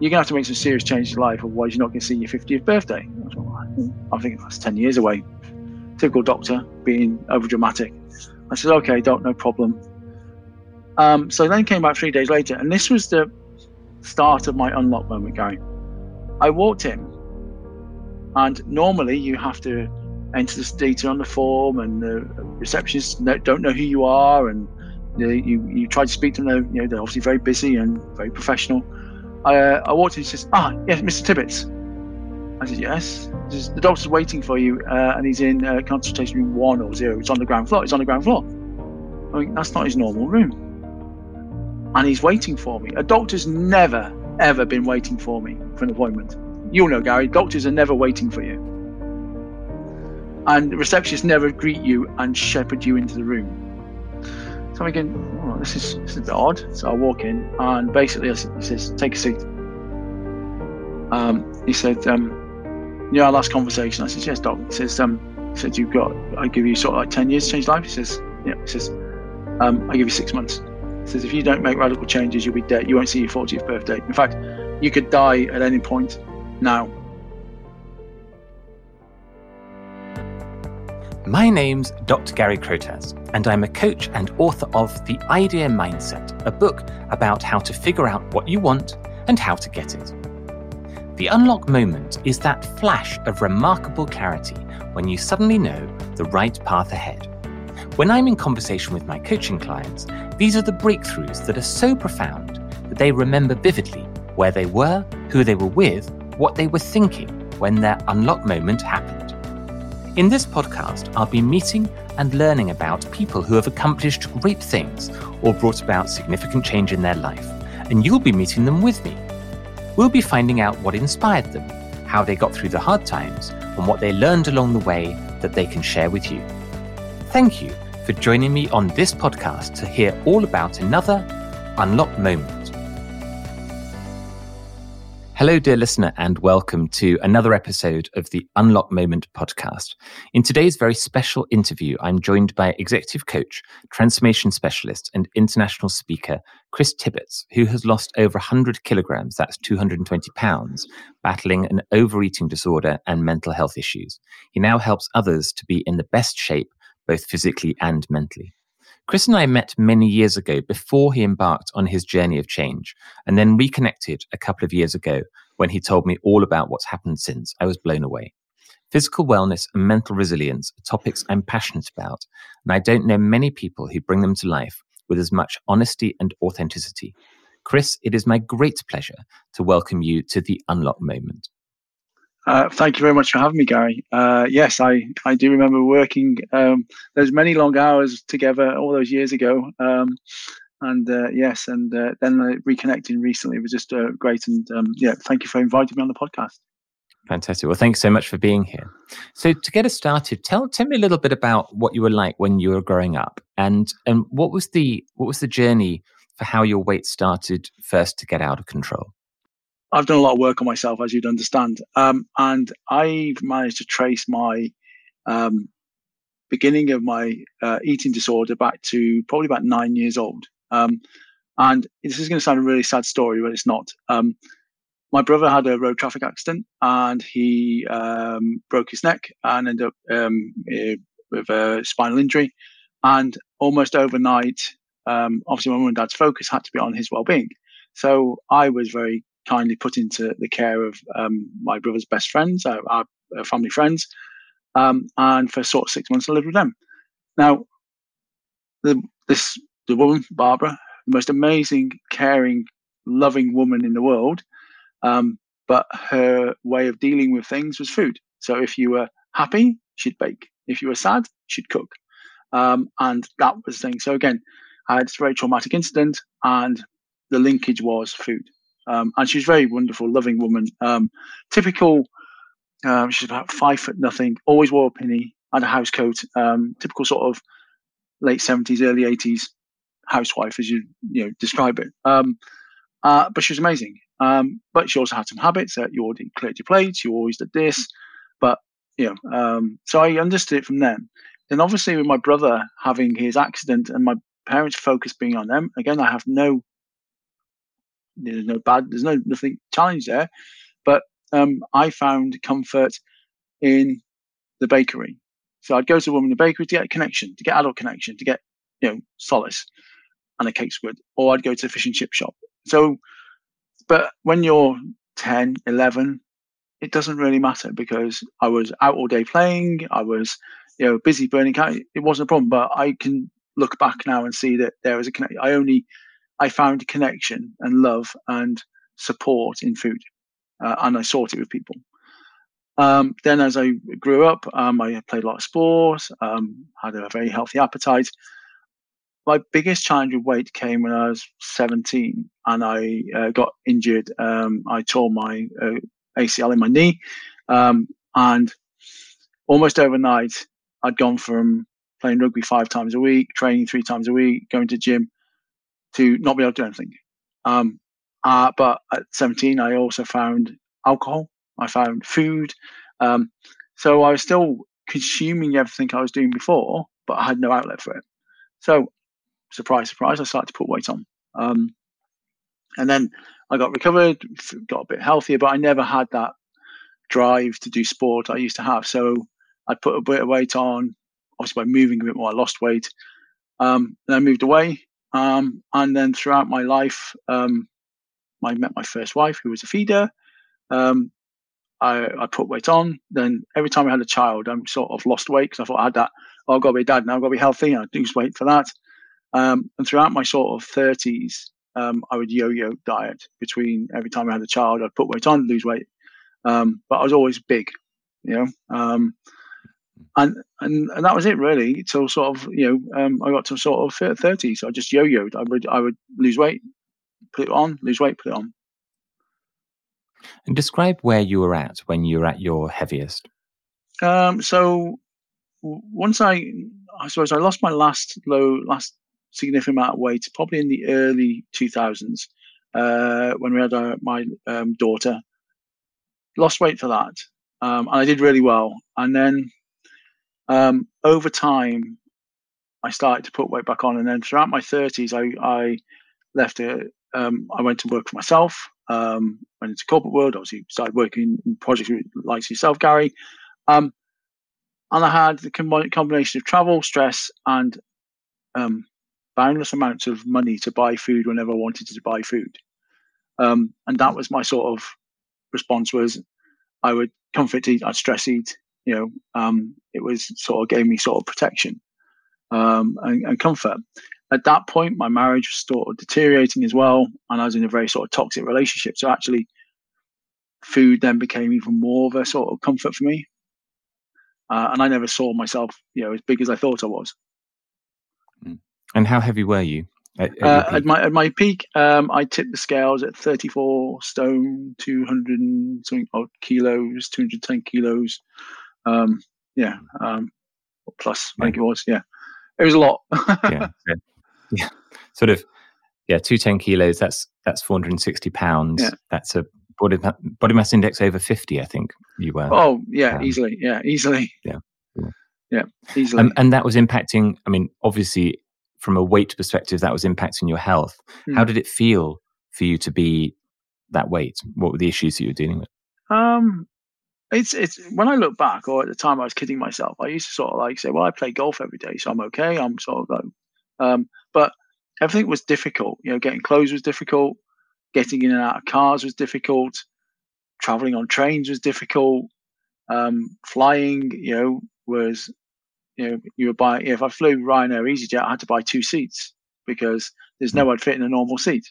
you're going to have to make some serious changes in life, otherwise you're not going to see your 50th birthday. I think that's 10 years away. Typical doctor being over dramatic. I said, okay, don't, no problem. Um, so then came back three days later, and this was the start of my unlock moment, Gary. I walked in, and normally you have to enter this data on the form, and the receptionists don't know who you are, and you you, you try to speak to them. You know, they're obviously very busy and very professional. I, uh, I walked in, he says, "Ah, yes, Mr. Tibbetts." I said, "Yes." Says, the doctor's waiting for you, uh, and he's in uh, consultation room one or zero. It's on the ground floor. It's on the ground floor. I mean, that's not his normal room, and he's waiting for me. A doctor's never ever been waiting for me for an appointment. You'll know, Gary. Doctors are never waiting for you, and receptionists never greet you and shepherd you into the room. So I'm thinking, oh, this is this is a bit odd. So I walk in, and basically he says, "Take a seat." Um, he said, um, "Yeah, our last conversation." I said, "Yes, doc." He says, um, he said, "You've got, I give you sort of like ten years to change life." He says, "Yeah." He says, um, "I give you six months." He says, "If you don't make radical changes, you'll be dead. You won't see your 40th birthday. In fact, you could die at any point now." My name's Dr. Gary Crotaz, and I'm a coach and author of The Ideal Mindset, a book about how to figure out what you want and how to get it. The unlock moment is that flash of remarkable clarity when you suddenly know the right path ahead. When I'm in conversation with my coaching clients, these are the breakthroughs that are so profound that they remember vividly where they were, who they were with, what they were thinking when their unlock moment happened. In this podcast, I'll be meeting and learning about people who have accomplished great things or brought about significant change in their life, and you'll be meeting them with me. We'll be finding out what inspired them, how they got through the hard times, and what they learned along the way that they can share with you. Thank you for joining me on this podcast to hear all about another Unlock Moment. Hello, dear listener, and welcome to another episode of the Unlock Moment podcast. In today's very special interview, I'm joined by executive coach, transformation specialist, and international speaker, Chris Tibbetts, who has lost over 100 kilograms, that's 220 pounds, battling an overeating disorder and mental health issues. He now helps others to be in the best shape, both physically and mentally. Chris and I met many years ago before he embarked on his journey of change, and then reconnected a couple of years ago when he told me all about what's happened since. I was blown away. Physical wellness and mental resilience are topics I'm passionate about, and I don't know many people who bring them to life with as much honesty and authenticity. Chris, it is my great pleasure to welcome you to the Unlock Moment. Uh, thank you very much for having me, Gary. Uh, yes, I, I do remember working um, those many long hours together all those years ago. Um, and uh, yes, and uh, then reconnecting recently was just uh, great. And um, yeah, thank you for inviting me on the podcast. Fantastic. Well, thanks so much for being here. So, to get us started, tell tell me a little bit about what you were like when you were growing up, and and what was the what was the journey for how your weight started first to get out of control. I've done a lot of work on myself, as you'd understand, um, and I've managed to trace my um, beginning of my uh, eating disorder back to probably about nine years old. Um, and this is going to sound a really sad story, but it's not. Um, my brother had a road traffic accident and he um, broke his neck and ended up um, eh, with a spinal injury. And almost overnight, um, obviously, my mum and dad's focus had to be on his well-being. So I was very kindly put into the care of um, my brother's best friends, our, our family friends, um, and for sort of six months I lived with them. Now, the, this the woman Barbara, the most amazing, caring, loving woman in the world, um, but her way of dealing with things was food. So if you were happy, she'd bake. If you were sad, she'd cook. Um, and that was the thing. So again, I had this very traumatic incident, and the linkage was food. Um, and she was a very wonderful, loving woman. Um, typical, um, she's about five foot nothing, always wore a pinny, and a house coat, um, typical sort of late 70s, early 80s housewife, as you you know describe it. Um, uh, but she was amazing. Um, but she also had some habits that you already cleared your plates, you always did this. But you know, so I understood it from then. Then obviously with my brother having his accident and my parents' focus being on them, again, I have no there's no bad, there's no nothing challenge there. But um, I found comfort in the bakery. So I'd go to a woman in the bakery to get a connection, to get adult connection, to get you know solace, and a cake squid. Or I'd go to the fish and chip shop. So, but when you're 10, 11, it doesn't really matter because I was out all day playing. I was, you know, busy burning calories. It wasn't a problem, but I can look back now and see that there was a connection. I only, I found connection and love and support in food, uh, and I sought it with people. Um, then, as I grew up, um, I played a lot of sports, um, had a very healthy appetite. My biggest challenge with weight came when I was 17 and I uh, got injured. Um, I tore my uh, ACL in my knee. Um, and almost overnight, I'd gone from playing rugby five times a week, training three times a week, going to gym, to not be able to do anything. Um, uh, but at 17, I also found alcohol. I found food. Um, so I was still consuming everything I was doing before, but I had no outlet for it. So, surprise, surprise, I started to put weight on. Um, and then I got recovered, got a bit healthier, but I never had that drive to do sport I used to have. So I put a bit of weight on. Obviously, by moving a bit more, I lost weight. Um, then I moved away. Um, and then throughout my life, um, I met my first wife, who was a feeder. Um, I, I, put weight on. Then every time I had a child, I sort of lost weight because I thought I had that. Oh, I've got to be a dad now. I've got to be healthy. I lose weight for that. Um, and throughout my sort of 30s, um, I would yo-yo diet between every time I had a child. I'd put weight on, lose weight, um, but I was always big, you know. And, and and that was it really. So sort of you know um, I got to sort of thirty, so I just yo-yoed. I would I would lose weight, put it on, lose weight, put it on. And describe where you were at when you were at your heaviest. Um, so once I, I suppose I lost my last low last significant amount of weight, probably in the early 2000s uh, when we had our, my um, daughter. Lost weight for that, um, and I did really well. And then um, over time, I started to put weight back on. And then throughout my 30s, I, I left it. Um, I went to work for myself. Um, went into corporate world. Obviously, started working in projects like yourself, Gary. Um, and I had the combination of travel, stress, and um, boundless amounts of money to buy food whenever I wanted to buy food. Um, and that was my sort of response was I would comfort eat, I'd stress eat, you know, um, it was sort of gave me sort of protection um, and, and, comfort. At that point, my marriage was sort of deteriorating as well, and I was in a very sort of toxic relationship. So actually, food then became even more of a sort of comfort for me. Uh, and I never saw myself, you know, as big as I thought I was. And how heavy were you? At, at, uh, at my at my peak, um, I tipped the scales at 34 stone, 200 something odd kilos, 210 kilos. Um, yeah, um, plus I think it was. Yeah, it was a lot. yeah, yeah, yeah, sort of. Yeah, 210 kilos. That's that's 460 pounds. Yeah. That's a body body mass index over 50. I think you were. Oh yeah, um, easily. Yeah, easily. Yeah. Yeah, yeah easily. Um, and that was impacting. I mean, obviously, from a weight perspective that was impacting your health. Mm. How did it feel for you to be that weight? What were the issues that you were dealing with? Um, it's it's when I look back, or at the time I was kidding myself. I used to sort of like say, "Well, I play golf every day, so I'm okay." I'm sort of like, um, but everything was difficult. You know, getting clothes was difficult, getting in and out of cars was difficult, traveling on trains was difficult, um, flying, you know, was you know, you were buying, if I flew Ryanair EasyJet, I had to buy two seats because there's no hmm. one fit in a normal seat.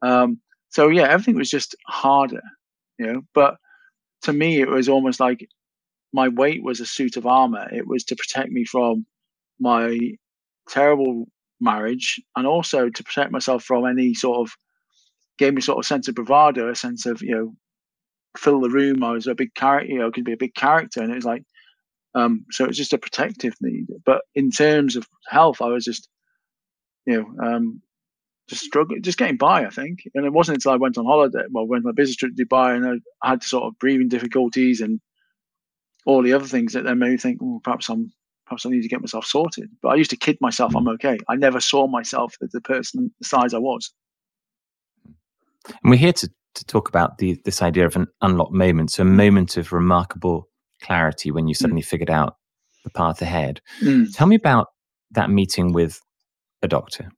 Um, so yeah, everything was just harder, you know, but to me, it was almost like my weight was a suit of armor. It was to protect me from my terrible marriage and also to protect myself from any sort of gave me sort of sense of bravado, a sense of, you know, fill the room. I was a big character, you know, could be a big character. And it was like, um, so it's just a protective need. But in terms of health, I was just, you know, um, just struggling, just getting by, I think. And it wasn't until I went on holiday, well, went on a business trip to Dubai and I had sort of breathing difficulties and all the other things that then made me think, well, perhaps I'm, perhaps I need to get myself sorted. But I used to kid myself, I'm okay. I never saw myself as the person, the size I was. And we're here to, to talk about the, this idea of an unlocked moment. So, a moment of remarkable clarity when you mm. suddenly mm. figured out the path ahead. Mm. Tell me about that meeting with a doctor.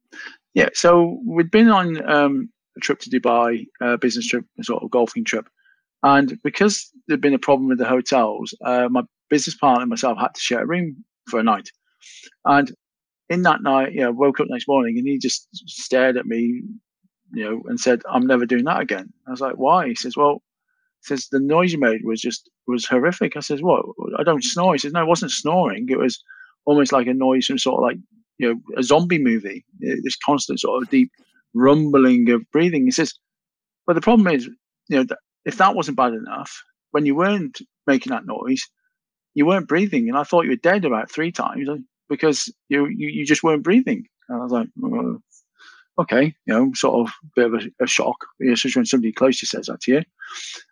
Yeah, so we'd been on um, a trip to Dubai, a business trip, a sort of golfing trip. And because there'd been a problem with the hotels, uh, my business partner and myself had to share a room for a night. And in that night, you know, woke up next morning and he just stared at me, you know, and said, I'm never doing that again. I was like, why? He says, well, says, the noise you made was just, was horrific. I says, what? I don't snore. He says, no, it wasn't snoring. It was almost like a noise from sort of like, you know, a zombie movie, this constant sort of deep rumbling of breathing. He says, but the problem is, you know, if that wasn't bad enough, when you weren't making that noise, you weren't breathing, and I thought you were dead about three times because you you, you just weren't breathing. And I was like, okay, you know, sort of bit of a, a shock, especially when somebody close to says that to you.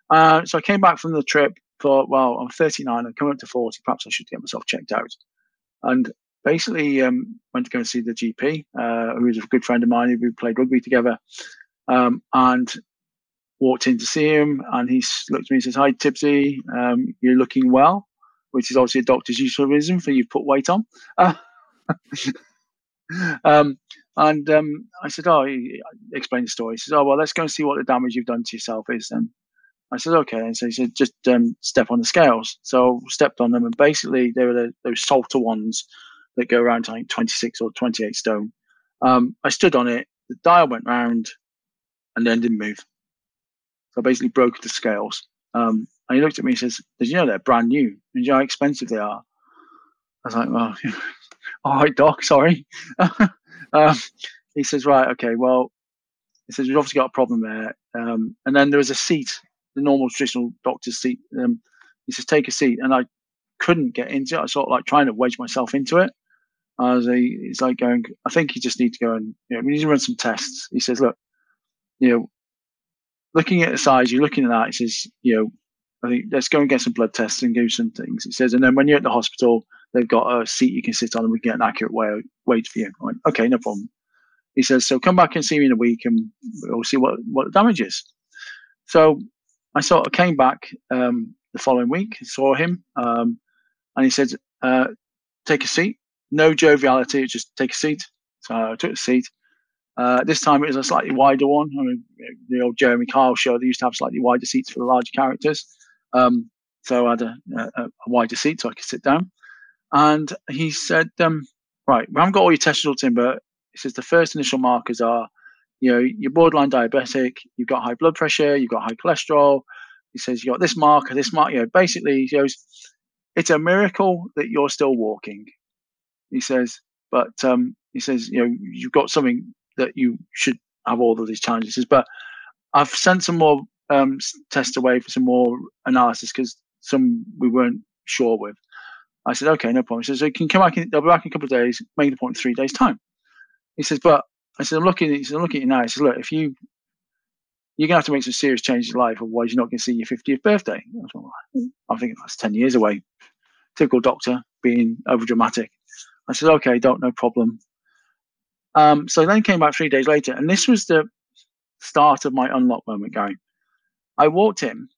Uh, so I came back from the trip, thought, well, I'm 39, I'm coming up to 40, perhaps I should get myself checked out. And basically um, went to go and see the GP, uh, who was a good friend of mine. We played rugby together, um, and walked in to see him. And he looked at me and says, "Hi, Tipsy, um, you're looking well," which is obviously a doctor's euphemism for you've put weight on. Uh, and um, I said, "Oh," he explained the story. He says, "Oh, well, let's go and see what the damage you've done to yourself is." And I said, "Okay." And so he said, "Just um, step on the scales." So I stepped on them, and basically they were the, those salter ones that go around to like 26 or 28 stone. Um, I stood on it, the dial went round, and then didn't move. So I basically broke the scales. Um, and he looked at me and says, Did you know they're brand new? And you know how expensive they are? I was like, Well, all right, Doc, sorry. um, he says, Right, okay, well, he says, We've obviously got a problem there. Um, and then there was a seat, the normal traditional doctor's seat. Um, he says, Take a seat. And I couldn't get into it. I sort of like trying to wedge myself into it. I like, he's like going, I think you just need to go and, you know, we need to run some tests. He says, look, you know, looking at the size, you're looking at that. He says, you know, I think let's go and get some blood tests and do some things. He says, and then when you're at the hospital, they've got a seat you can sit on and we can get an accurate way, weight for you. Went, okay, no problem. He says, so come back and see me in a week and we'll see what, what the damage is. So I sort of came back um, the following week, saw him, um, and he said, uh, take a seat no joviality, just take a seat. So I took a seat. Uh, this time it was a slightly wider one. I mean, the old Jeremy Kyle show, they used to have slightly wider seats for the larger characters. Um, so I had a, a, a, wider seat so I could sit down. And he said, um, Right, we haven't got all your test results in, but he says the first initial markers are, you know, you're borderline diabetic, you've got high blood pressure, you've got high cholesterol. He says, you've got this marker, this marker. You know, basically, he goes, It's a miracle that you're still walking. He says, but um, he says, you know, you've got something that you should have all of these challenges. Says, but I've sent some more um, tests away for some more analysis because some we weren't sure with. I said, okay, no problem. He says, so you can come back. In, they'll be back in a couple of days. Make the point in three days' time. He says, but I said, I'm looking. He said, I'm looking at you now. He says, look, if you you're gonna have to make some serious changes in life, otherwise you're not gonna see your 50th birthday. I'm thinking that's 10 years away. Typical doctor being over dramatic. I said, okay, don't, no problem. Um, so then came back three days later, and this was the start of my unlock moment going. I walked in,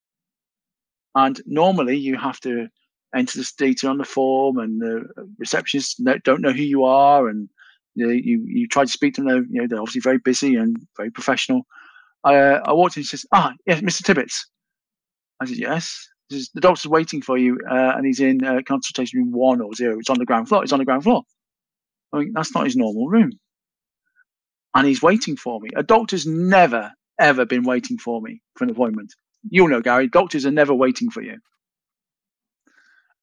and normally you have to enter this data on the form, and the receptionists don't know who you are, and you you, try to speak to them. You know they're obviously very busy and very professional. I, uh, I walked in and says, "Ah, yes, Mr. Tibbetts." I said, "Yes." Says, the doctor's waiting for you, uh, and he's in uh, consultation room one or zero. It's on the ground floor. It's on the ground floor. I mean, that's not his normal room. And he's waiting for me. A doctor's never, ever been waiting for me for an appointment. You'll know, Gary, doctors are never waiting for you.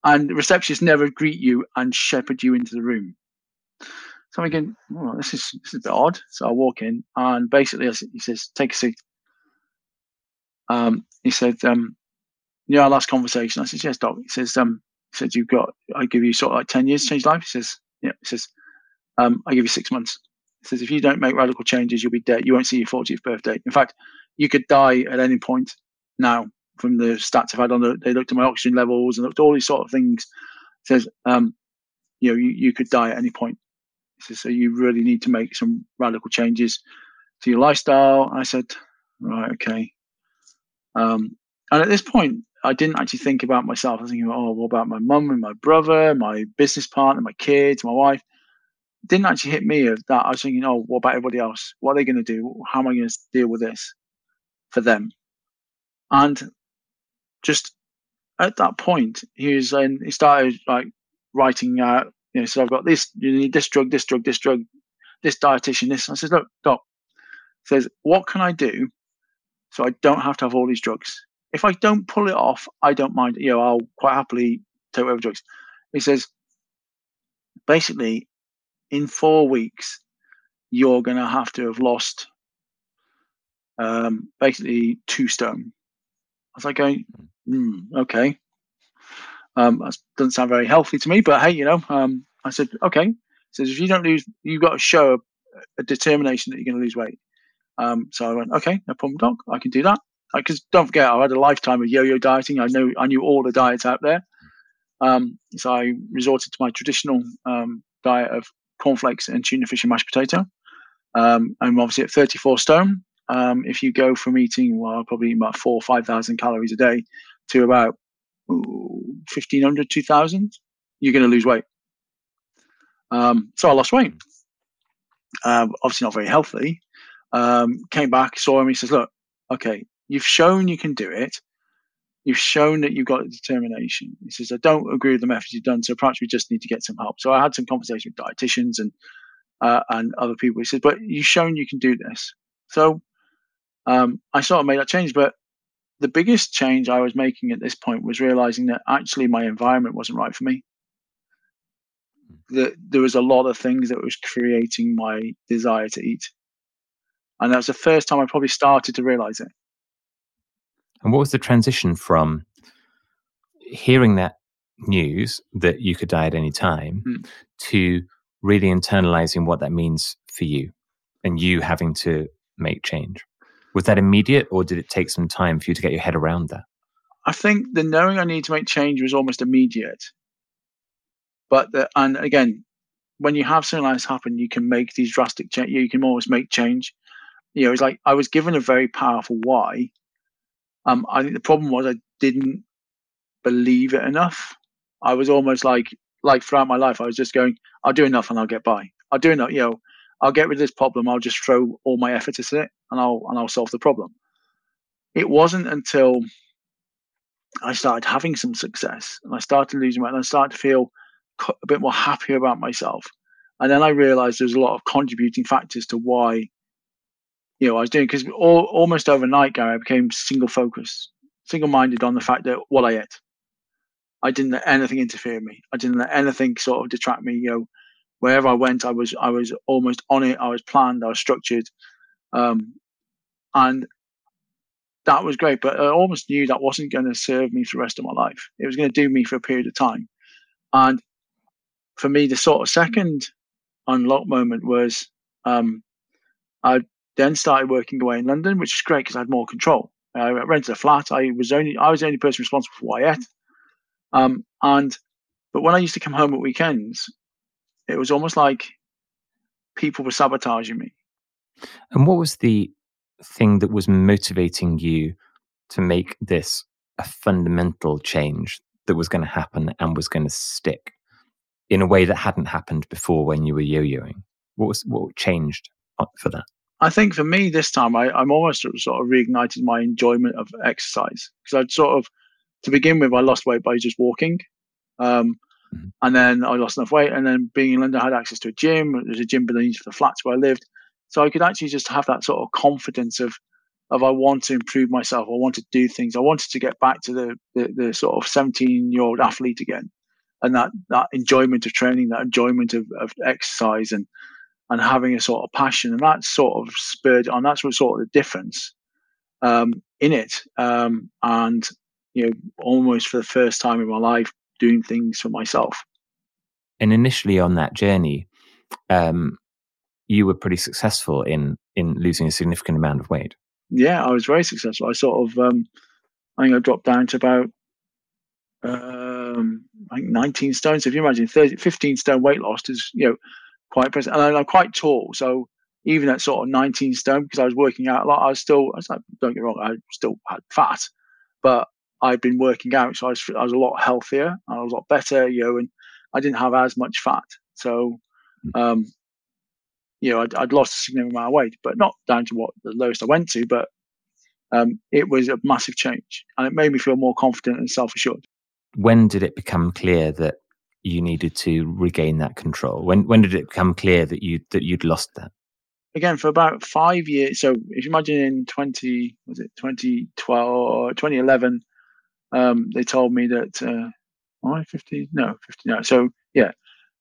And receptionists never greet you and shepherd you into the room. So I'm thinking, oh, this is this is a bit odd. So I walk in, and basically he says, "Take a seat." Um, he said, um, know, our last conversation, I said, yes, doc. He says, um, he said, you've got, I give you sort of like 10 years to change life. He says, yeah. He says, um, I give you six months. He says, if you don't make radical changes, you'll be dead. You won't see your 40th birthday. In fact, you could die at any point now from the stats I've had on the, they looked at my oxygen levels and looked at all these sort of things. He says, um, you know, you, you could die at any point. He says, so you really need to make some radical changes to your lifestyle. I said, right, okay. Um, and at this point, I didn't actually think about myself. I was thinking, oh, what about my mum and my brother, my business partner, my kids, my wife? It didn't actually hit me of that. I was thinking, oh, what about everybody else? What are they going to do? How am I going to deal with this for them? And just at that point, he was and he started like writing out, you know, so I've got this, you need this drug, this drug, this drug, this dietitian, this. I said, look, doc, says, what can I do so I don't have to have all these drugs? If I don't pull it off, I don't mind. You know, I'll quite happily take whatever drugs. He says, basically, in four weeks, you're going to have to have lost um, basically two stone. I was like going, mm, okay. Um, that doesn't sound very healthy to me, but hey, you know, um, I said, okay. He says, if you don't lose, you've got to show a, a determination that you're going to lose weight. Um, so I went, okay, no problem, doc. I can do that. Because don't forget, I had a lifetime of yo-yo dieting. I know I knew all the diets out there. Um, so I resorted to my traditional um, diet of cornflakes and tuna fish and mashed potato. Um, I'm obviously at 34 stone. Um, if you go from eating, well, probably about four or 5,000 calories a day to about ooh, 1,500, 2,000, you're going to lose weight. Um, so I lost weight. Um, obviously not very healthy. Came back, saw him. He says, "Look, okay, you've shown you can do it. You've shown that you've got determination." He says, "I don't agree with the methods you've done, so perhaps we just need to get some help." So I had some conversation with dietitians and uh, and other people. He says, "But you've shown you can do this." So um, I sort of made that change. But the biggest change I was making at this point was realizing that actually my environment wasn't right for me that there was a lot of things that was creating my desire to eat. And that was the first time I probably started to realize it. And what was the transition from hearing that news that you could die at any time mm. to really internalizing what that means for you and you having to make change? Was that immediate or did it take some time for you to get your head around that? I think the knowing I need to make change was almost immediate. But the, and again, when you have something like this happen, you can make these drastic change. You can almost make change. You know, it's like I was given a very powerful why. Um, I think the problem was I didn't believe it enough. I was almost like like throughout my life, I was just going, I'll do enough and I'll get by. I'll do enough, you know, I'll get rid of this problem. I'll just throw all my effort at it and I'll and I'll solve the problem. It wasn't until I started having some success and I started losing weight and I started to feel a bit more happy about myself. And then I realized there's a lot of contributing factors to why, you know, I was doing because almost overnight, Gary, I became single focused, single minded on the fact that what I ate. I didn't let anything interfere with me. I didn't let anything sort of detract me. You know, wherever I went, I was I was almost on it. I was planned. I was structured, um, and that was great. But I almost knew that wasn't going to serve me for the rest of my life. It was going to do me for a period of time, and for me, the sort of second unlock moment was um, I then started working away in London, which is great because I had more control. I rented a flat. I was only I was the only person responsible for ate. Um, and but when I used to come home at weekends, it was almost like people were sabotaging me. And what was the thing that was motivating you to make this a fundamental change that was going to happen and was going to stick? in a way that hadn't happened before when you were yo-yoing? What was what changed for that? I think for me this time, I, I'm almost sort of reignited my enjoyment of exercise because I'd sort of, to begin with, I lost weight by just walking. Um, mm-hmm. And then I lost enough weight. And then being in London, I had access to a gym. There's a gym beneath the flats where I lived. So I could actually just have that sort of confidence of, of I want to improve myself. I want to do things. I wanted to get back to the, the, the sort of 17 year old athlete again and that that enjoyment of training, that enjoyment of, of exercise, and and having a sort of passion, and that sort of spurred on. That's what sort of the difference um, in it, um, and you know, almost for the first time in my life, doing things for myself. And initially on that journey, um, you were pretty successful in in losing a significant amount of weight. Yeah, I was very successful. I sort of, um, I think I dropped down to about um, I think 19 stones. So if you imagine 30, 15 stone weight loss is, you know, quite present. And I'm quite tall. So even at sort of 19 stone, because I was working out a lot, I was still, I was like, don't get wrong, I still had fat, but I'd been working out, so I was, I was a lot healthier, I was a lot better, you know, and I didn't have as much fat. So, hmm. um, you know, I'd, I'd, lost a significant amount of weight, but not down to what the lowest I went to, but um, it was a massive change, and it made me feel more confident and self assured. When did it become clear that you needed to regain that control? When when did it become clear that you that you'd lost that? Again, for about five years. So if you imagine in twenty was it 2012 or 2011, um, they told me that uh, oh, 50 no 50 no. So yeah,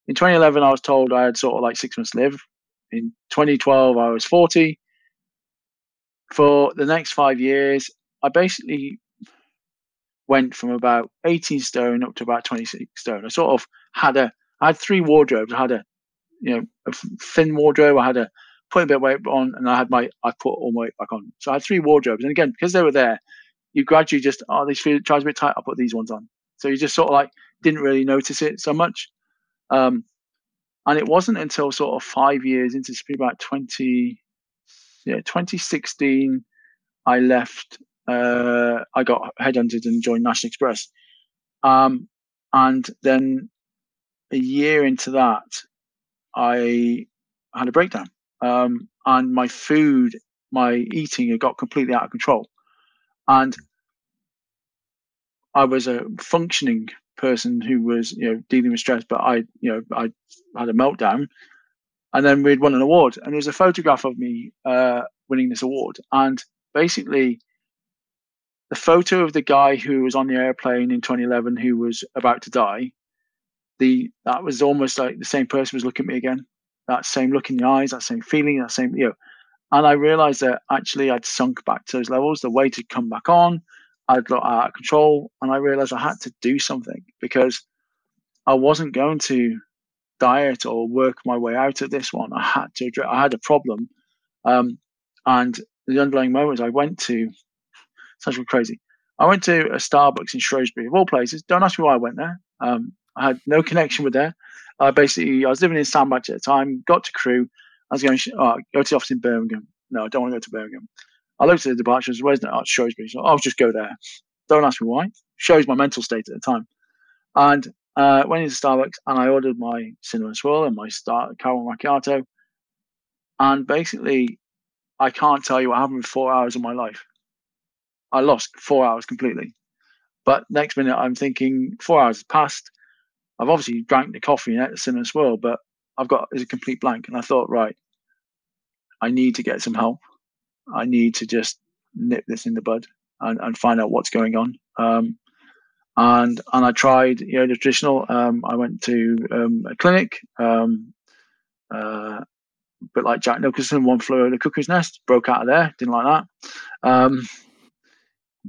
in 2011 I was told I had sort of like six months to live. In 2012 I was 40. For the next five years, I basically went from about 18 stone up to about 26 stone. I sort of had a, I had three wardrobes. I had a, you know, a thin wardrobe. I had a put a bit of weight on, and I had my, I put all my weight back on. So I had three wardrobes, and again, because they were there, you gradually just, oh, these feel tries a bit tight. I'll put these ones on. So you just sort of like didn't really notice it so much. Um, and it wasn't until sort of five years into about 20, yeah, 2016, I left uh, I got headhunted and joined National Express. Um, and then a year into that, I had a breakdown. Um, and my food, my eating, had got completely out of control. And I was a functioning person who was, you know, dealing with stress, but I, you know, I had a meltdown. And then we'd won an award, and there was a photograph of me uh, winning this award. And basically, the photo of the guy who was on the airplane in 2011 who was about to die the that was almost like the same person was looking at me again. That same look in the eyes that same feeling that same you know. And i realized that actually i'd sunk back to those levels. The weight had come back on. I'd got out of control. And i realized i had to do something because i wasn't going to diet or work my way out of this one. I had to i had a problem. Um, and the underlying moment i went to Sounds crazy. I went to a Starbucks in Shrewsbury, of all places. Don't ask me why I went there. Um, I had no connection with there. I basically, I was living in Sandbach at the time, got to Crewe. I was going, oh, go to the office in Birmingham. No, I don't want to go to Birmingham. I looked at the departures. Where's that? Oh, Shrewsbury. So I'll just go there. Don't ask me why. Shows my mental state at the time. And uh, went into Starbucks and I ordered my cinnamon swirl and my star caramel macchiato. And basically, I can't tell you what happened in four hours of my life. I lost four hours completely. But next minute, I'm thinking four hours passed. I've obviously drank the coffee and ate the cinnamon swirl, but I've got is a complete blank. And I thought, right, I need to get some help. I need to just nip this in the bud and, and find out what's going on. Um, and and I tried, you know, the traditional. Um, I went to um, a clinic, um, uh, but like Jack Nicholson, one flew over the cuckoo's nest, broke out of there. Didn't like that.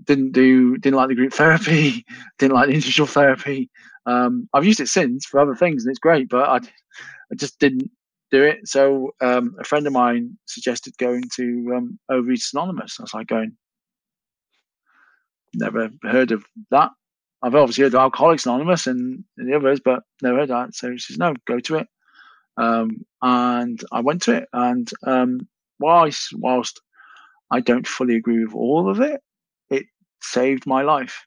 Didn't do didn't like the group therapy, didn't like the individual therapy. Um, I've used it since for other things and it's great, but I, I just didn't do it. So um, a friend of mine suggested going to um, Overeaters Anonymous. I was like going, never heard of that. I've obviously heard of Alcoholics Anonymous and the others, but never heard that. So she says, no, go to it. Um, and I went to it. And um, whilst, whilst I don't fully agree with all of it, saved my life.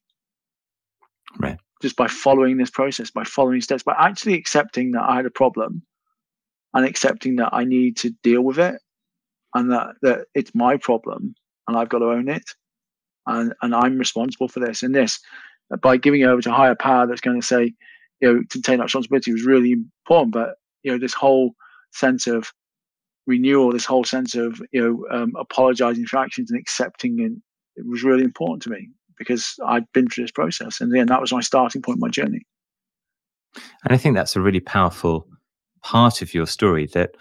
Right. Just by following this process, by following steps, by actually accepting that I had a problem and accepting that I need to deal with it and that, that it's my problem and I've got to own it. And, and I'm responsible for this. And this, by giving it over to a higher power that's going to say, you know, to take that responsibility was really important. But, you know, this whole sense of renewal, this whole sense of, you know, um, apologizing for actions and accepting and it was really important to me because I'd been through this process. And then that was my starting point, my journey. And I think that's a really powerful part of your story that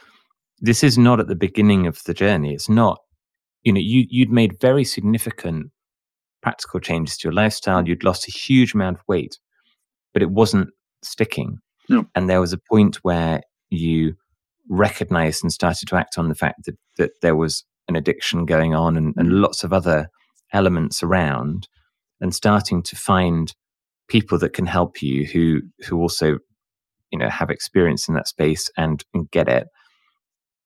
this is not at the beginning of the journey. It's not, you know, you, you'd made very significant practical changes to your lifestyle. You'd lost a huge amount of weight, but it wasn't sticking. No. And there was a point where you recognized and started to act on the fact that, that there was an addiction going on and, and lots of other elements around and starting to find people that can help you who who also you know have experience in that space and, and get it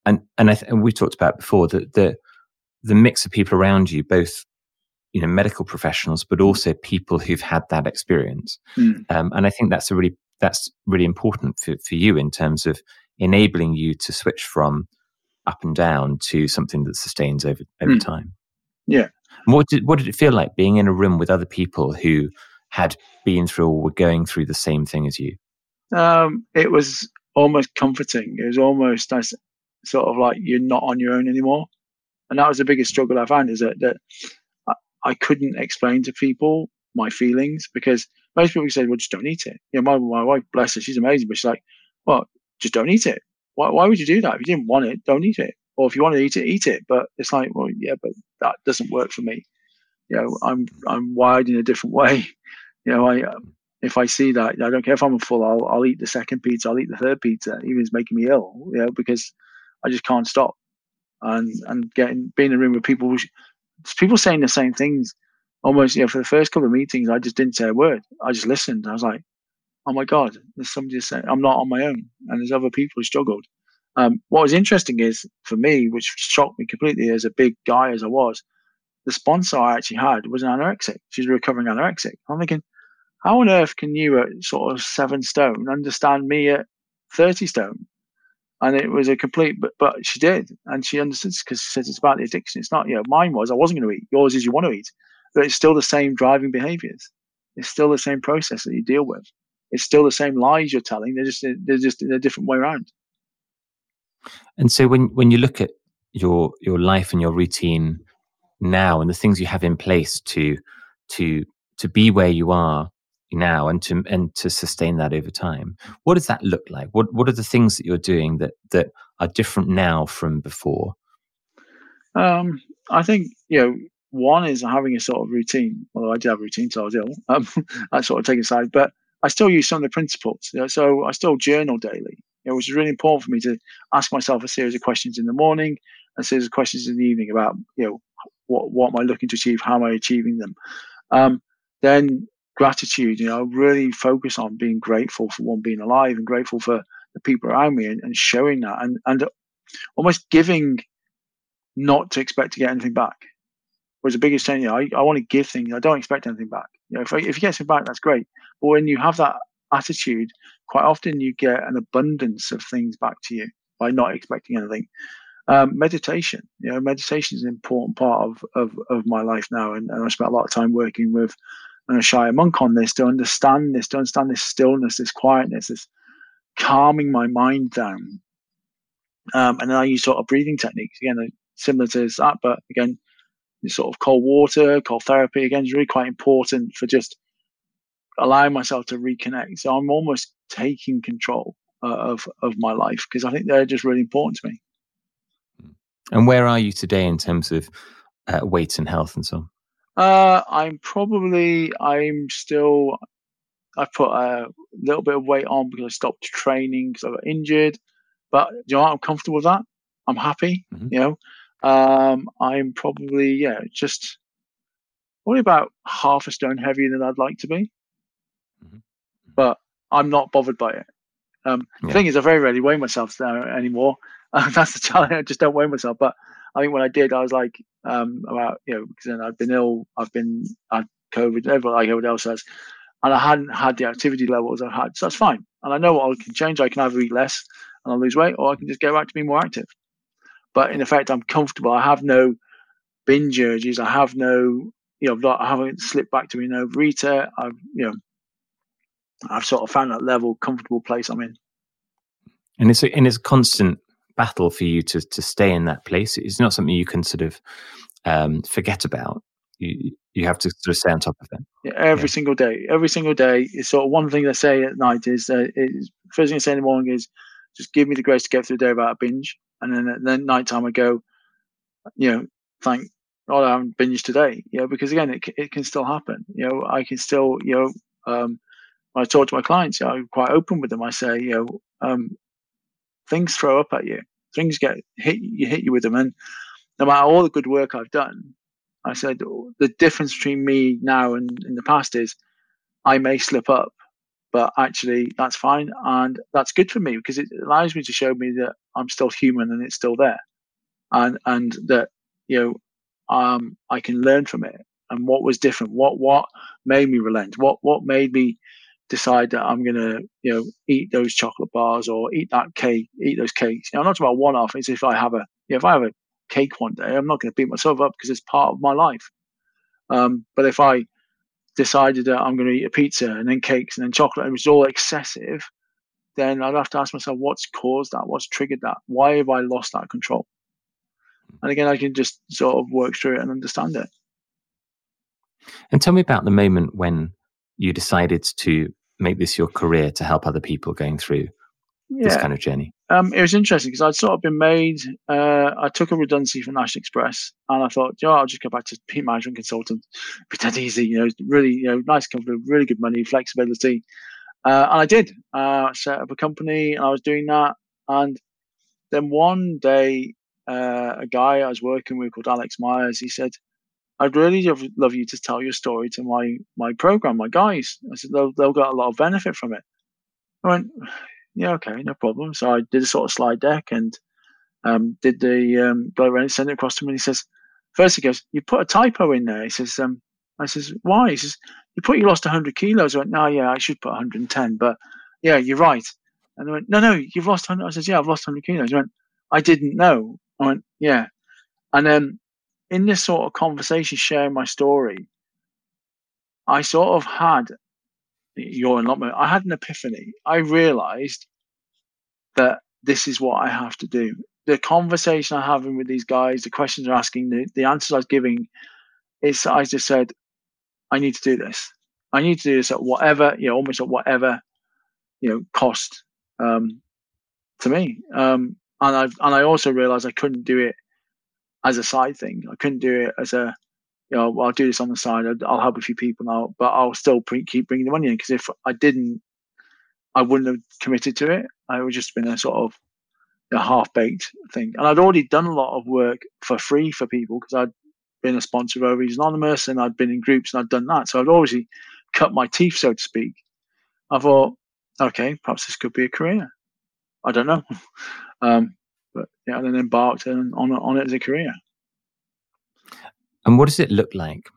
and and, th- and we talked about before that the the mix of people around you, both you know medical professionals, but also people who've had that experience. Mm. Um, and I think that's a really that's really important for, for you in terms of enabling you to switch from up and down to something that sustains over over mm. time. Yeah. What did what did it feel like being in a room with other people who had been through or were going through the same thing as you? Um, it was almost comforting. It was almost nice, sort of like you're not on your own anymore. And that was the biggest struggle I found is that, that I, I couldn't explain to people my feelings because most people say, well, just don't eat it. You know, my, my wife, bless her, she's amazing, but she's like, well, just don't eat it. Why, why would you do that? If you didn't want it, don't eat it. Or if you want to eat it, eat it. But it's like, well, yeah, but that doesn't work for me. You know, I'm I'm wired in a different way. You know, I um, if I see that, I don't care if I'm full, I'll, I'll eat the second pizza, I'll eat the third pizza, even if it's making me ill, you know, because I just can't stop. And and getting being in a room with people, people saying the same things, almost, you know, for the first couple of meetings, I just didn't say a word. I just listened. I was like, oh my God, there's somebody saying I'm not on my own, and there's other people who struggled. Um, what was interesting is for me, which shocked me completely as a big guy as I was, the sponsor I actually had was an anorexic. She's a recovering anorexic. I'm thinking, how on earth can you at sort of seven stone understand me at 30 stone? And it was a complete, but, but she did. And she understood because she says it's about the addiction. It's not, you know, mine was, I wasn't going to eat. Yours is you want to eat. But it's still the same driving behaviors. It's still the same process that you deal with. It's still the same lies you're telling. They're just, they're just in a different way around. And so when, when you look at your, your life and your routine now and the things you have in place to, to, to be where you are now and to and to sustain that over time what does that look like? What what are the things that you're doing that that are different now from before? Um i think you know one is having a sort of routine although i did have a routine so i was ill um that's sort of taken aside but i still use some of the principles you know, so i still journal daily which is really important for me to ask myself a series of questions in the morning and a series of questions in the evening about you know what what am i looking to achieve how am i achieving them um, then gratitude, you know, really focus on being grateful for one being alive and grateful for the people around me and, and showing that and, and almost giving not to expect to get anything back was the biggest thing. You know, I, I want to give things. I don't expect anything back. You know, if, I, if you get something back, that's great. But when you have that attitude, quite often you get an abundance of things back to you by not expecting anything. Um, meditation, you know, meditation is an important part of, of, of my life now. And, and I spent a lot of time working with a Shire monk on this to understand this, to understand this stillness, this quietness, this calming my mind down. Um, and then I use sort of breathing techniques again, uh, similar to that, but again, sort of cold water, cold therapy again is really quite important for just allowing myself to reconnect. So I'm almost taking control uh, of of my life because I think they're just really important to me. And where are you today in terms of uh, weight and health and so on? Uh, I'm probably I'm still I put a little bit of weight on because I stopped training because I got injured. But you know what? I'm comfortable with that. I'm happy. Mm-hmm. You know, um, I'm probably yeah just probably about half a stone heavier than I'd like to be. Mm-hmm. But I'm not bothered by it. Um, yeah. The thing is, I very rarely weigh myself anymore. Uh, that's the challenge. I just don't weigh myself. But I think when I did, I was like um, about you know because then I've been ill, I've been had COVID, everyone like everyone else has, and I hadn't had the activity levels I had, so that's fine. And I know what I can change. I can either eat less and I'll lose weight, or I can just get back to being more active. But in effect, I'm comfortable. I have no binge urges. I have no you know I haven't slipped back to being an overeater. I've you know I've sort of found that level comfortable place I'm in. And it's a, and it's a constant battle for you to to stay in that place. It's not something you can sort of um, forget about. You you have to sort of stay on top of it. Yeah, every yeah. single day, every single day. It's sort of one thing I say at night is, uh, is first thing I say in the morning is just give me the grace to get through the day without a binge, and then at then night time I go, you know, thank God I haven't binged today, you know, because again it it can still happen. You know, I can still you know. Um, when I talk to my clients, I'm quite open with them. I say, you know, um, things throw up at you. Things get hit you hit you with them, and no matter all the good work I've done, I said the difference between me now and in the past is I may slip up, but actually that's fine. And that's good for me because it allows me to show me that I'm still human and it's still there, and and that you know um, I can learn from it. And what was different, what what made me relent, what what made me decide that I'm gonna you know eat those chocolate bars or eat that cake, eat those cakes. You know, not about one off. It's if I have a you know, if I have a cake one day, I'm not going to beat myself up because it's part of my life. Um, but if I decided that I'm going to eat a pizza and then cakes and then chocolate, and it was all excessive, then I'd have to ask myself, what's caused that? What's triggered that? Why have I lost that control? And again, I can just sort of work through it and understand it. And tell me about the moment when you decided to make this your career to help other people going through yeah. this kind of journey. Um, it was interesting because I'd sort of been made. Uh, I took a redundancy from National Express, and I thought, you know, I'll just go back to peak management consultant. Be that easy, you know, really, you know, nice company, really good money, flexibility, uh, and I did. Uh, set up a company, and I was doing that, and then one day, uh, a guy I was working with called Alex Myers, he said, I'd really love you to tell your story to my my program, my guys. I said they'll they'll get a lot of benefit from it. I went, yeah, okay, no problem. So I did a sort of slide deck and um, did the um, go around and send it across to him. And he says, first he goes, you put a typo in there. He says, um, I says, why? He says, you put you lost 100 kilos. I went, no, yeah, I should put 110, but yeah, you're right. And I went, no, no, you've lost 100. I says, yeah, I've lost 100 kilos. He went, I didn't know. I went, yeah. And then in this sort of conversation, sharing my story, I sort of had your enlightenment. I had an epiphany. I realized that this is what I have to do. The conversation I'm having with these guys, the questions they're asking, the, the answers I was giving, it's I just said, I need to do this. I need to do this at whatever, you know, almost at whatever, you know, cost um, to me. Um, and I and I also realized I couldn't do it as a side thing. I couldn't do it as a, you know, I'll do this on the side. I'll, help a few people now, but I'll still pre- keep bringing the money in because if I didn't, I wouldn't have committed to it. I would just been a sort of a half baked thing. And I'd already done a lot of work for free for people because I'd been a sponsor of Overeaters Anonymous and I'd been in groups and I'd done that. So I'd obviously cut my teeth, so to speak. I thought, okay, perhaps this could be a career. I don't know. Um, but yeah, then embarked on on it as a career. And what does it look like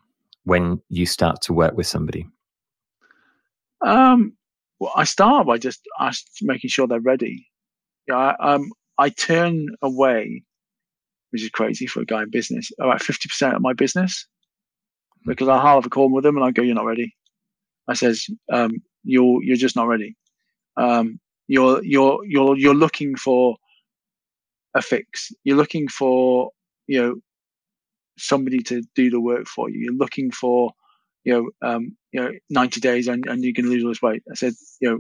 when you start to work with somebody? Um, well, I start by just making sure they're ready. Yeah, I, um, I turn away, which is crazy for a guy in business, about fifty percent of my business, hmm. because I'll have a call with them and I go, "You're not ready." I says, um, "You're you're just not ready. Um, you're you're you're you're looking for a fix. You're looking for, you know, somebody to do the work for you. You're looking for, you know, um, you know, 90 days and, and you can lose all this weight. I said, you know,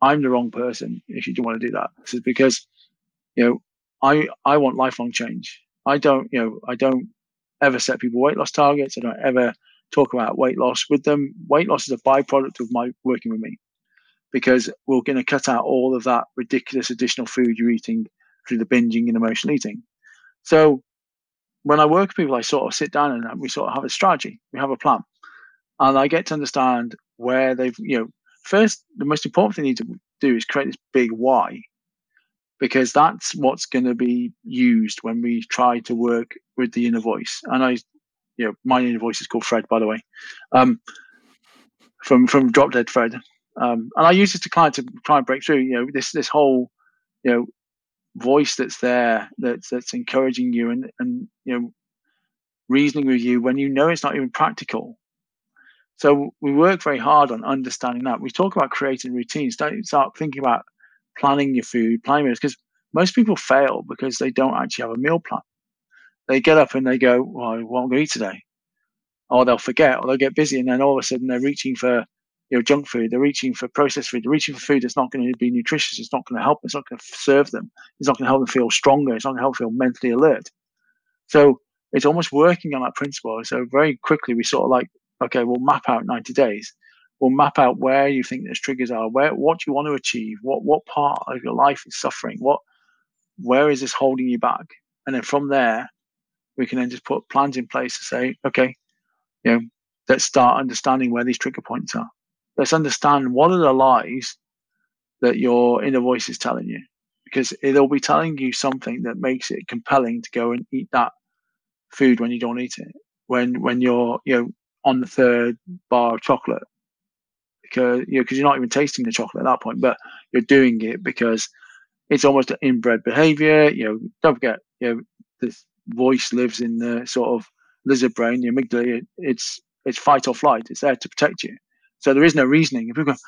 I'm the wrong person if you don't want to do that. I said, because, you know, I, I want lifelong change. I don't, you know, I don't ever set people weight loss targets. I don't ever talk about weight loss with them. Weight loss is a byproduct of my working with me because we're going to cut out all of that ridiculous additional food you're eating through the binging and emotional eating. So when I work with people, I sort of sit down and we sort of have a strategy, we have a plan, and I get to understand where they've, you know, first the most important thing you need to do is create this big why, because that's what's going to be used when we try to work with the inner voice. And I, you know, my inner voice is called Fred, by the way, um, from from Drop Dead Fred. Um, and I use this to clients to try and break through, you know, this this whole, you know, voice that's there that's that's encouraging you and and you know reasoning with you when you know it's not even practical. So we work very hard on understanding that. We talk about creating routines. Don't start thinking about planning your food planning meals because most people fail because they don't actually have a meal plan. They get up and they go well what am i going to eat today? Or they'll forget or they'll get busy and then all of a sudden they're reaching for you know, junk food. They're reaching for processed food. They're reaching for food that's not going to be nutritious. It's not going to help. It's not going to serve them. It's not going to help them feel stronger. It's not going to help them feel mentally alert. So it's almost working on that principle. So very quickly we sort of like, okay, we'll map out 90 days. We'll map out where you think those triggers are. Where what you want to achieve. What what part of your life is suffering. What where is this holding you back? And then from there, we can then just put plans in place to say, okay, you know, let's start understanding where these trigger points are let's understand what are the lies that your inner voice is telling you, because it'll be telling you something that makes it compelling to go and eat that food when you don't eat it. When when you're you know on the third bar of chocolate, because you know because you're not even tasting the chocolate at that point, but you're doing it because it's almost an inbred behavior. You know, don't forget, you know, this voice lives in the sort of lizard brain, the amygdala. It's it's fight or flight. It's there to protect you. So there is no reasoning. If people go,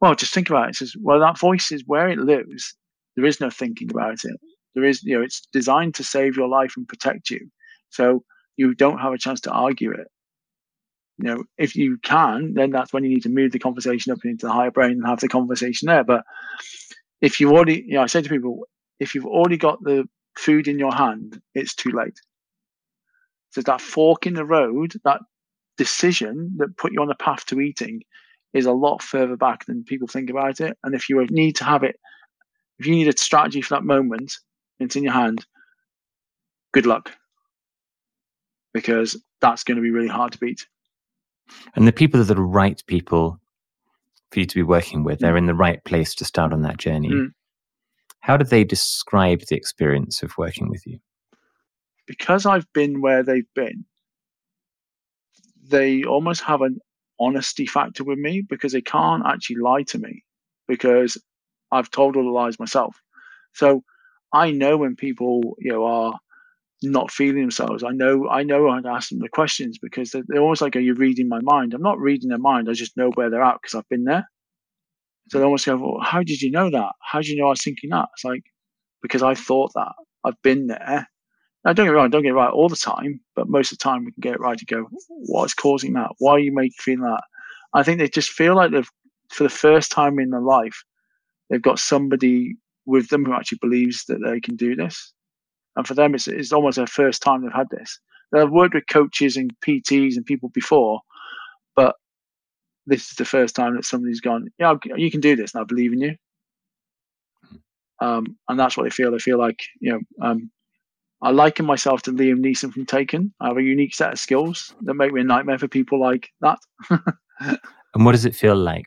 well, just think about it. It says, well, that voice is where it lives. There is no thinking about it. There is, you know, it's designed to save your life and protect you. So you don't have a chance to argue it. You know, if you can, then that's when you need to move the conversation up into the higher brain and have the conversation there. But if you already, you know, I say to people, if you've already got the food in your hand, it's too late. So that fork in the road, that decision that put you on the path to eating is a lot further back than people think about it. And if you need to have it, if you need a strategy for that moment, it's in your hand, good luck. Because that's going to be really hard to beat. And the people are the right people for you to be working with. They're mm. in the right place to start on that journey. Mm. How did they describe the experience of working with you? Because I've been where they've been, they almost have an honesty factor with me because they can't actually lie to me because I've told all the lies myself. So I know when people, you know, are not feeling themselves. I know I know to ask them the questions because they're, they're almost like, are you reading my mind? I'm not reading their mind. I just know where they're at because I've been there. So they almost go, well, how did you know that? How did you know I was thinking that? It's like, because I thought that. I've been there. Now, don't get me wrong, don't get it right all the time, but most of the time we can get it right to go, what's causing that? Why are you making feeling that? I think they just feel like they've, for the first time in their life, they've got somebody with them who actually believes that they can do this. And for them, it's, it's almost their first time they've had this. They've worked with coaches and PTs and people before, but this is the first time that somebody's gone, yeah, you can do this, and I believe in you. Um, and that's what they feel. They feel like, you know, um, I liken myself to Liam Neeson from Taken. I have a unique set of skills that make me a nightmare for people like that. and what does it feel like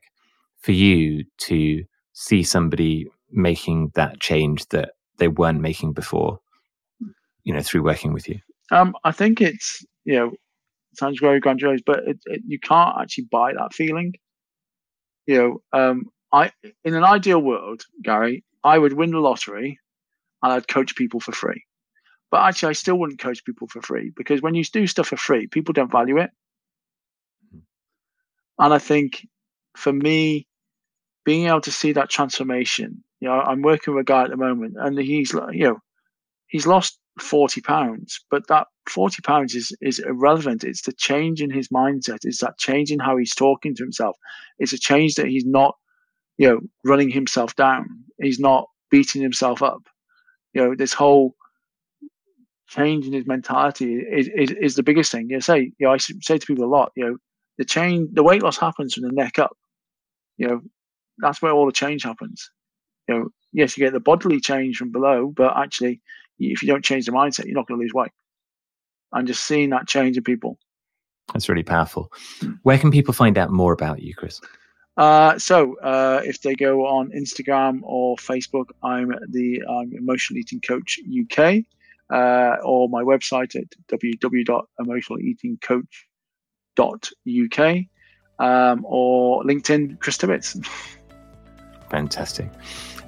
for you to see somebody making that change that they weren't making before? You know, through working with you. Um, I think it's you know sounds very grandiose, but it, it, you can't actually buy that feeling. You know, um, I in an ideal world, Gary, I would win the lottery and I'd coach people for free. But actually, I still wouldn't coach people for free because when you do stuff for free, people don't value it. Hmm. And I think for me, being able to see that transformation, you know, I'm working with a guy at the moment, and he's you know, he's lost forty pounds, but that forty pounds is is irrelevant. It's the change in his mindset. It's that change in how he's talking to himself. It's a change that he's not, you know, running himself down. He's not beating himself up. You know, this whole change in his mentality is, is, is the biggest thing. You know, say, you know, I say to people a lot, you know, the change, the weight loss happens from the neck up. You know, that's where all the change happens. You know, yes, you get the bodily change from below, but actually, if you don't change the mindset, you're not going to lose weight. And just seeing that change in people. That's really powerful. Hmm. Where can people find out more about you, Chris? Uh, so uh, if they go on Instagram or Facebook, I'm the I'm Emotional Eating Coach UK, uh, or my website at www.emotionaleatingcoach.uk, um, or LinkedIn, Chris Tibbetts. Fantastic.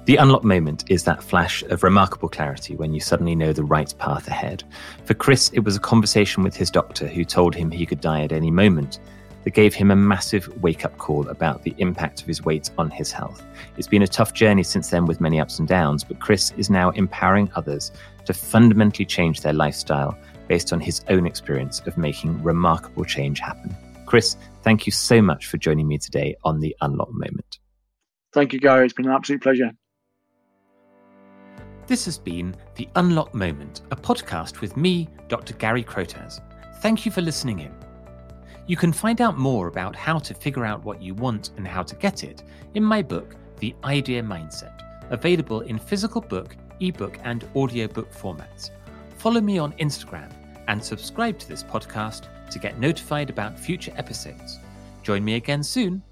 The unlock moment is that flash of remarkable clarity when you suddenly know the right path ahead. For Chris, it was a conversation with his doctor who told him he could die at any moment that gave him a massive wake up call about the impact of his weight on his health. It's been a tough journey since then with many ups and downs, but Chris is now empowering others to fundamentally change their lifestyle based on his own experience of making remarkable change happen. Chris, thank you so much for joining me today on the Unlock Moment. Thank you, Gary. It's been an absolute pleasure. This has been The Unlock Moment, a podcast with me, Dr. Gary Crotaz. Thank you for listening in. You can find out more about how to figure out what you want and how to get it in my book, The Ideal Mindset, available in physical book, ebook, and audiobook formats. Follow me on Instagram and subscribe to this podcast to get notified about future episodes. Join me again soon